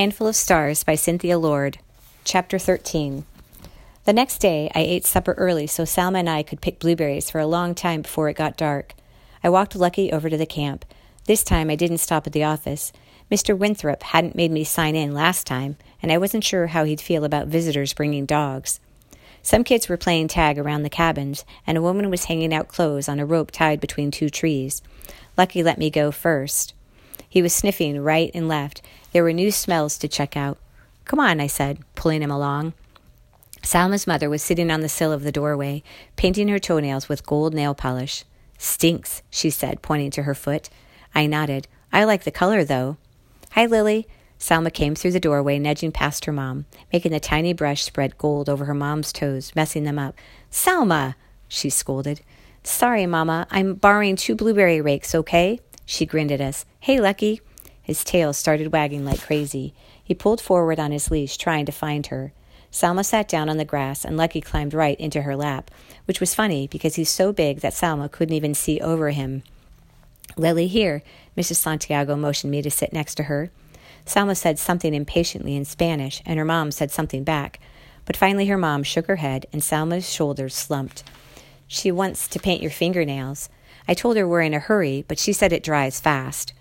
Handful of Stars by Cynthia Lord. Chapter 13. The next day, I ate supper early so Salma and I could pick blueberries for a long time before it got dark. I walked Lucky over to the camp. This time, I didn't stop at the office. Mr. Winthrop hadn't made me sign in last time, and I wasn't sure how he'd feel about visitors bringing dogs. Some kids were playing tag around the cabins, and a woman was hanging out clothes on a rope tied between two trees. Lucky let me go first. He was sniffing right and left. There were new smells to check out. Come on, I said, pulling him along. Salma's mother was sitting on the sill of the doorway, painting her toenails with gold nail polish. Stinks, she said, pointing to her foot. I nodded. I like the color, though. Hi, Lily. Salma came through the doorway, nudging past her mom, making the tiny brush spread gold over her mom's toes, messing them up. Salma! she scolded. Sorry, Mama. I'm borrowing two blueberry rakes, okay? She grinned at us. Hey, Lucky. His tail started wagging like crazy. He pulled forward on his leash, trying to find her. Salma sat down on the grass, and Lucky climbed right into her lap, which was funny because he's so big that Salma couldn't even see over him. Lily, here. Mrs. Santiago motioned me to sit next to her. Salma said something impatiently in Spanish, and her mom said something back. But finally, her mom shook her head, and Salma's shoulders slumped. She wants to paint your fingernails. I told her we're in a hurry, but she said it dries fast.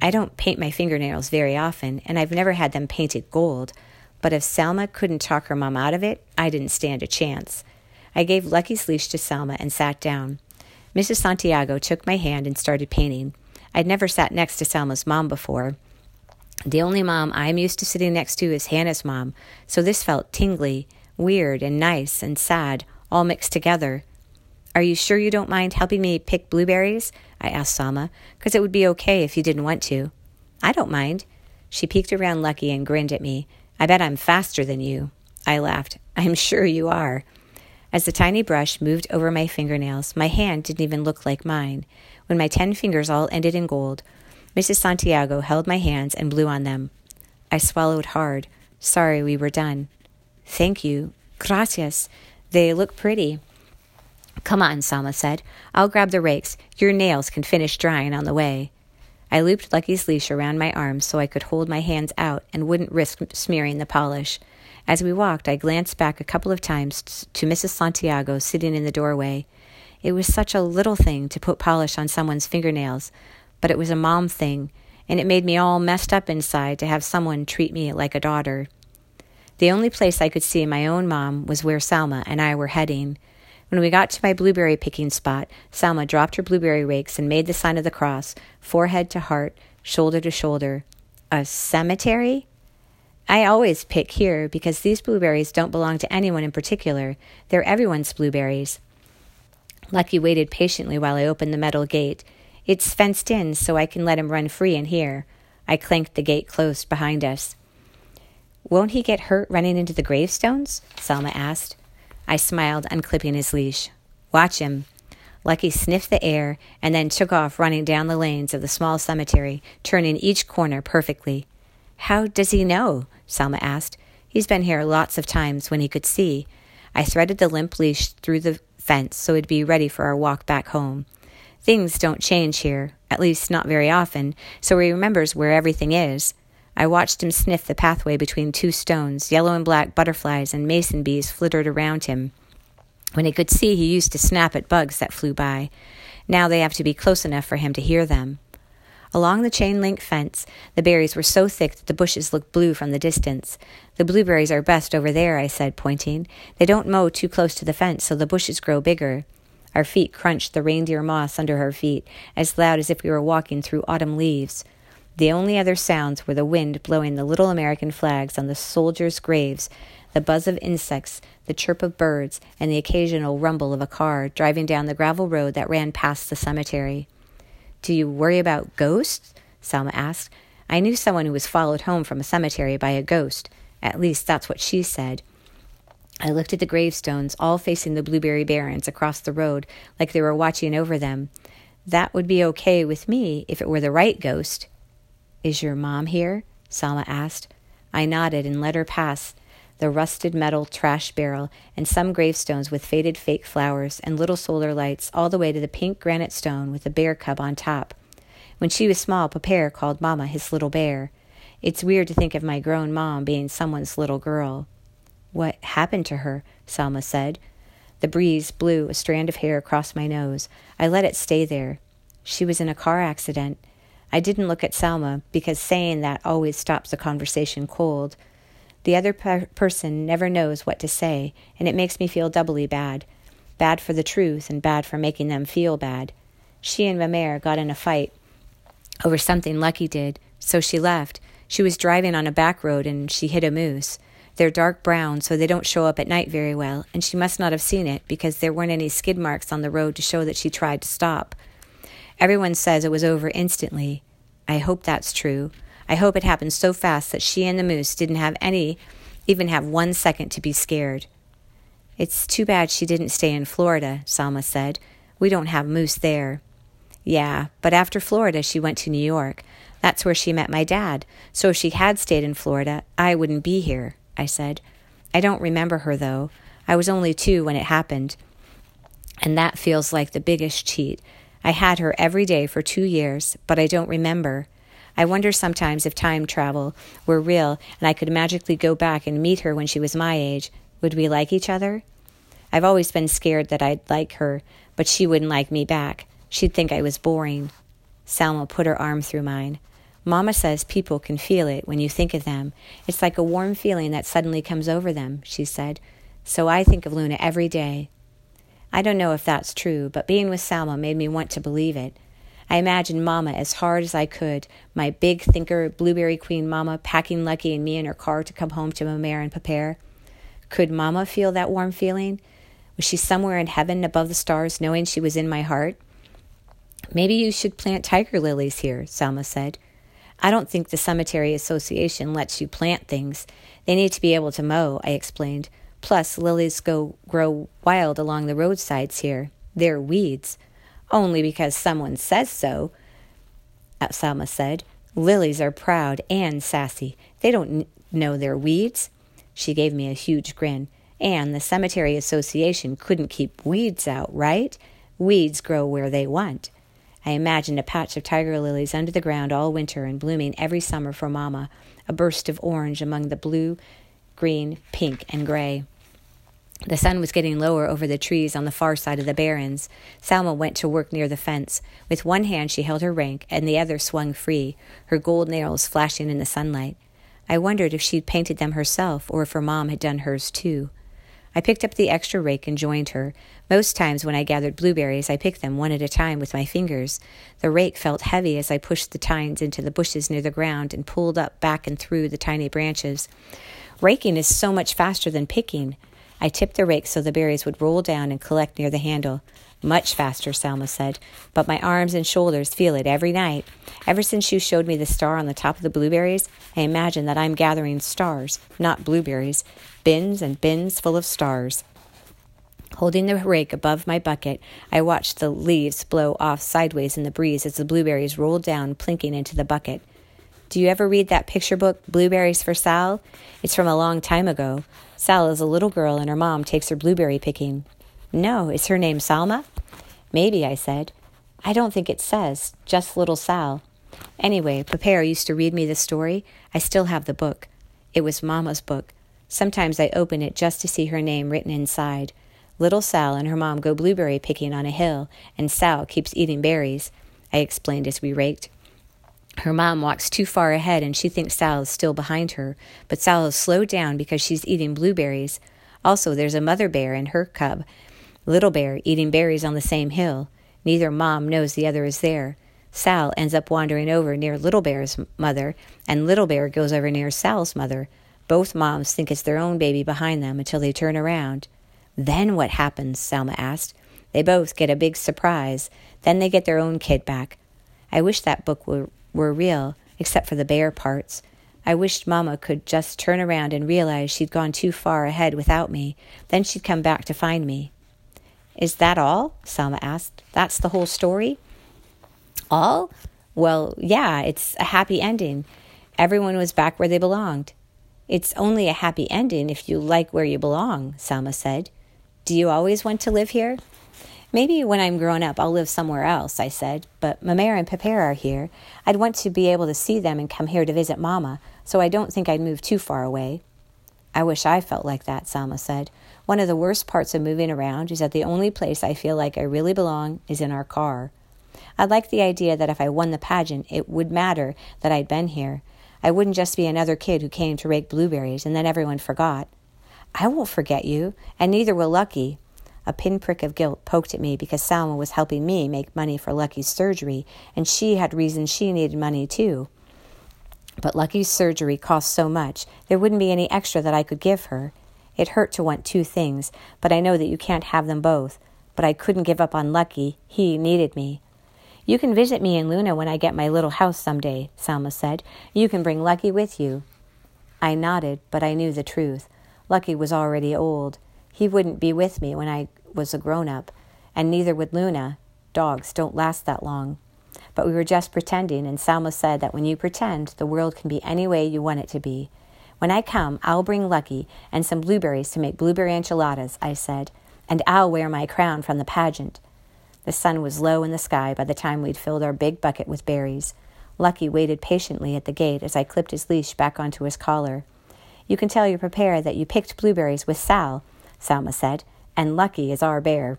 I don't paint my fingernails very often, and I've never had them painted gold. But if Salma couldn't talk her mom out of it, I didn't stand a chance. I gave Lucky's leash to Salma and sat down. Mrs. Santiago took my hand and started painting. I'd never sat next to Salma's mom before. The only mom I'm used to sitting next to is Hannah's mom, so this felt tingly, weird, and nice and sad, all mixed together. Are you sure you don't mind helping me pick blueberries? I asked Salma, because it would be okay if you didn't want to. I don't mind. She peeked around Lucky and grinned at me. I bet I'm faster than you. I laughed. I'm sure you are. As the tiny brush moved over my fingernails, my hand didn't even look like mine. When my ten fingers all ended in gold, Mrs. Santiago held my hands and blew on them. I swallowed hard. Sorry we were done. Thank you. Gracias. They look pretty. Come on, Salma said. I'll grab the rakes. Your nails can finish drying on the way. I looped Lucky's leash around my arms so I could hold my hands out and wouldn't risk smearing the polish. As we walked, I glanced back a couple of times to Mrs. Santiago sitting in the doorway. It was such a little thing to put polish on someone's fingernails, but it was a mom thing, and it made me all messed up inside to have someone treat me like a daughter. The only place I could see my own mom was where Salma and I were heading. When we got to my blueberry picking spot, Salma dropped her blueberry rakes and made the sign of the cross, forehead to heart, shoulder to shoulder. A cemetery? I always pick here because these blueberries don't belong to anyone in particular. They're everyone's blueberries. Lucky waited patiently while I opened the metal gate. It's fenced in so I can let him run free in here. I clanked the gate closed behind us. Won't he get hurt running into the gravestones? Salma asked. I smiled, unclipping his leash. Watch him. Lucky sniffed the air and then took off running down the lanes of the small cemetery, turning each corner perfectly. How does he know? Salma asked. He's been here lots of times when he could see. I threaded the limp leash through the fence so it'd be ready for our walk back home. Things don't change here, at least not very often, so he remembers where everything is. I watched him sniff the pathway between two stones. Yellow and black butterflies and mason bees flittered around him. When he could see, he used to snap at bugs that flew by. Now they have to be close enough for him to hear them. Along the chain link fence, the berries were so thick that the bushes looked blue from the distance. The blueberries are best over there, I said, pointing. They don't mow too close to the fence, so the bushes grow bigger. Our feet crunched the reindeer moss under our feet, as loud as if we were walking through autumn leaves. The only other sounds were the wind blowing the little American flags on the soldiers' graves, the buzz of insects, the chirp of birds, and the occasional rumble of a car driving down the gravel road that ran past the cemetery. Do you worry about ghosts? Salma asked. I knew someone who was followed home from a cemetery by a ghost. At least that's what she said. I looked at the gravestones, all facing the blueberry barrens across the road, like they were watching over them. That would be okay with me if it were the right ghost. Is your mom here? Salma asked. I nodded and let her pass the rusted metal trash barrel and some gravestones with faded fake flowers and little solar lights all the way to the pink granite stone with a bear cub on top. When she was small, Papa called Mama his little bear. It's weird to think of my grown mom being someone's little girl. What happened to her? Salma said. The breeze blew a strand of hair across my nose. I let it stay there. She was in a car accident. I didn't look at Salma because saying that always stops a conversation cold. The other per- person never knows what to say, and it makes me feel doubly bad. Bad for the truth and bad for making them feel bad. She and Memere got in a fight over something Lucky did, so she left. She was driving on a back road and she hit a moose. They're dark brown, so they don't show up at night very well, and she must not have seen it because there weren't any skid marks on the road to show that she tried to stop. Everyone says it was over instantly. I hope that's true. I hope it happened so fast that she and the moose didn't have any, even have one second to be scared. It's too bad she didn't stay in Florida, Salma said. We don't have moose there. Yeah, but after Florida, she went to New York. That's where she met my dad. So if she had stayed in Florida, I wouldn't be here, I said. I don't remember her, though. I was only two when it happened. And that feels like the biggest cheat. I had her every day for two years, but I don't remember. I wonder sometimes if time travel were real and I could magically go back and meet her when she was my age. Would we like each other? I've always been scared that I'd like her, but she wouldn't like me back. She'd think I was boring. Salma put her arm through mine. Mama says people can feel it when you think of them. It's like a warm feeling that suddenly comes over them, she said. So I think of Luna every day. I don't know if that's true, but being with Salma made me want to believe it. I imagined Mama as hard as I could, my big thinker, blueberry queen Mama, packing Lucky and me in her car to come home to Memere and Pepere. Could Mama feel that warm feeling? Was she somewhere in heaven above the stars, knowing she was in my heart? Maybe you should plant tiger lilies here, Salma said. I don't think the Cemetery Association lets you plant things. They need to be able to mow, I explained. Plus, lilies go grow wild along the roadsides here. They're weeds. Only because someone says so, Salma said. Lilies are proud and sassy. They don't know they're weeds. She gave me a huge grin. And the Cemetery Association couldn't keep weeds out, right? Weeds grow where they want. I imagined a patch of tiger lilies under the ground all winter and blooming every summer for Mama, a burst of orange among the blue, green, pink, and gray. The sun was getting lower over the trees on the far side of the barrens. Salma went to work near the fence. With one hand she held her rake, and the other swung free, her gold nails flashing in the sunlight. I wondered if she'd painted them herself or if her mom had done hers too. I picked up the extra rake and joined her. Most times when I gathered blueberries, I picked them one at a time with my fingers. The rake felt heavy as I pushed the tines into the bushes near the ground and pulled up back and through the tiny branches. Raking is so much faster than picking. I tipped the rake so the berries would roll down and collect near the handle. Much faster, Salma said, but my arms and shoulders feel it every night. Ever since you showed me the star on the top of the blueberries, I imagine that I'm gathering stars, not blueberries, bins and bins full of stars. Holding the rake above my bucket, I watched the leaves blow off sideways in the breeze as the blueberries rolled down, plinking into the bucket. Do you ever read that picture book, Blueberries for Sal? It's from a long time ago. Sal is a little girl and her mom takes her blueberry picking. No, is her name Salma? Maybe, I said. I don't think it says, just little Sal. Anyway, Pepere used to read me the story. I still have the book. It was Mamma's book. Sometimes I open it just to see her name written inside. Little Sal and her mom go blueberry picking on a hill, and Sal keeps eating berries, I explained as we raked. Her mom walks too far ahead and she thinks Sal is still behind her, but Sal has slowed down because she's eating blueberries. Also, there's a mother bear and her cub, Little Bear, eating berries on the same hill. Neither mom knows the other is there. Sal ends up wandering over near Little Bear's mother, and Little Bear goes over near Sal's mother. Both moms think it's their own baby behind them until they turn around. Then what happens? Salma asked. They both get a big surprise. Then they get their own kid back. I wish that book were, were real, except for the bear parts. I wished Mamma could just turn around and realize she'd gone too far ahead without me. Then she'd come back to find me. Is that all? Salma asked. That's the whole story? All? Well, yeah, it's a happy ending. Everyone was back where they belonged. It's only a happy ending if you like where you belong, Salma said. Do you always want to live here? Maybe when I'm grown up, I'll live somewhere else, I said. But Memere and Pepere are here. I'd want to be able to see them and come here to visit Mama. so I don't think I'd move too far away. I wish I felt like that, Salma said. One of the worst parts of moving around is that the only place I feel like I really belong is in our car. I like the idea that if I won the pageant, it would matter that I'd been here. I wouldn't just be another kid who came to rake blueberries and then everyone forgot. I won't forget you, and neither will Lucky. A pinprick of guilt poked at me because Salma was helping me make money for Lucky's surgery, and she had reasons she needed money too. But Lucky's surgery cost so much, there wouldn't be any extra that I could give her. It hurt to want two things, but I know that you can't have them both. But I couldn't give up on Lucky. He needed me. You can visit me in Luna when I get my little house some day, Salma said. You can bring Lucky with you. I nodded, but I knew the truth. Lucky was already old. He wouldn't be with me when I was a grown up, and neither would Luna. Dogs don't last that long. But we were just pretending, and Salma said that when you pretend, the world can be any way you want it to be. When I come, I'll bring Lucky and some blueberries to make blueberry enchiladas, I said, and I'll wear my crown from the pageant. The sun was low in the sky by the time we'd filled our big bucket with berries. Lucky waited patiently at the gate as I clipped his leash back onto his collar. You can tell your Pepere that you picked blueberries with Sal, Salma said, and Lucky is our bear.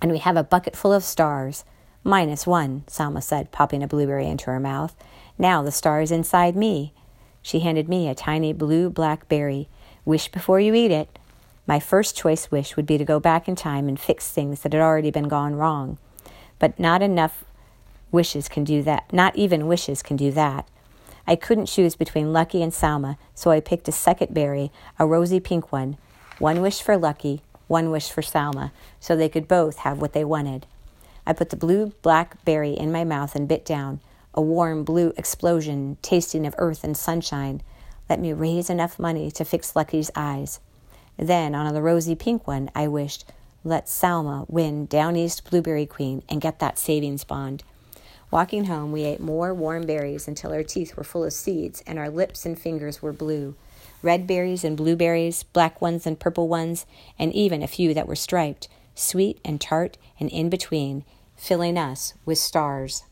And we have a bucket full of stars. Minus one, Salma said, popping a blueberry into her mouth. Now the star is inside me. She handed me a tiny blue black berry. Wish before you eat it. My first choice wish would be to go back in time and fix things that had already been gone wrong. But not enough wishes can do that. Not even wishes can do that. I couldn't choose between Lucky and Salma, so I picked a second berry, a rosy pink one. One wish for Lucky, one wish for Salma, so they could both have what they wanted. I put the blue black berry in my mouth and bit down, a warm blue explosion tasting of earth and sunshine. Let me raise enough money to fix Lucky's eyes. Then, on the rosy pink one, I wished, let Salma win Down East Blueberry Queen and get that savings bond. Walking home, we ate more warm berries until our teeth were full of seeds and our lips and fingers were blue. Red berries and blueberries, black ones and purple ones, and even a few that were striped, sweet and tart and in between, filling us with stars.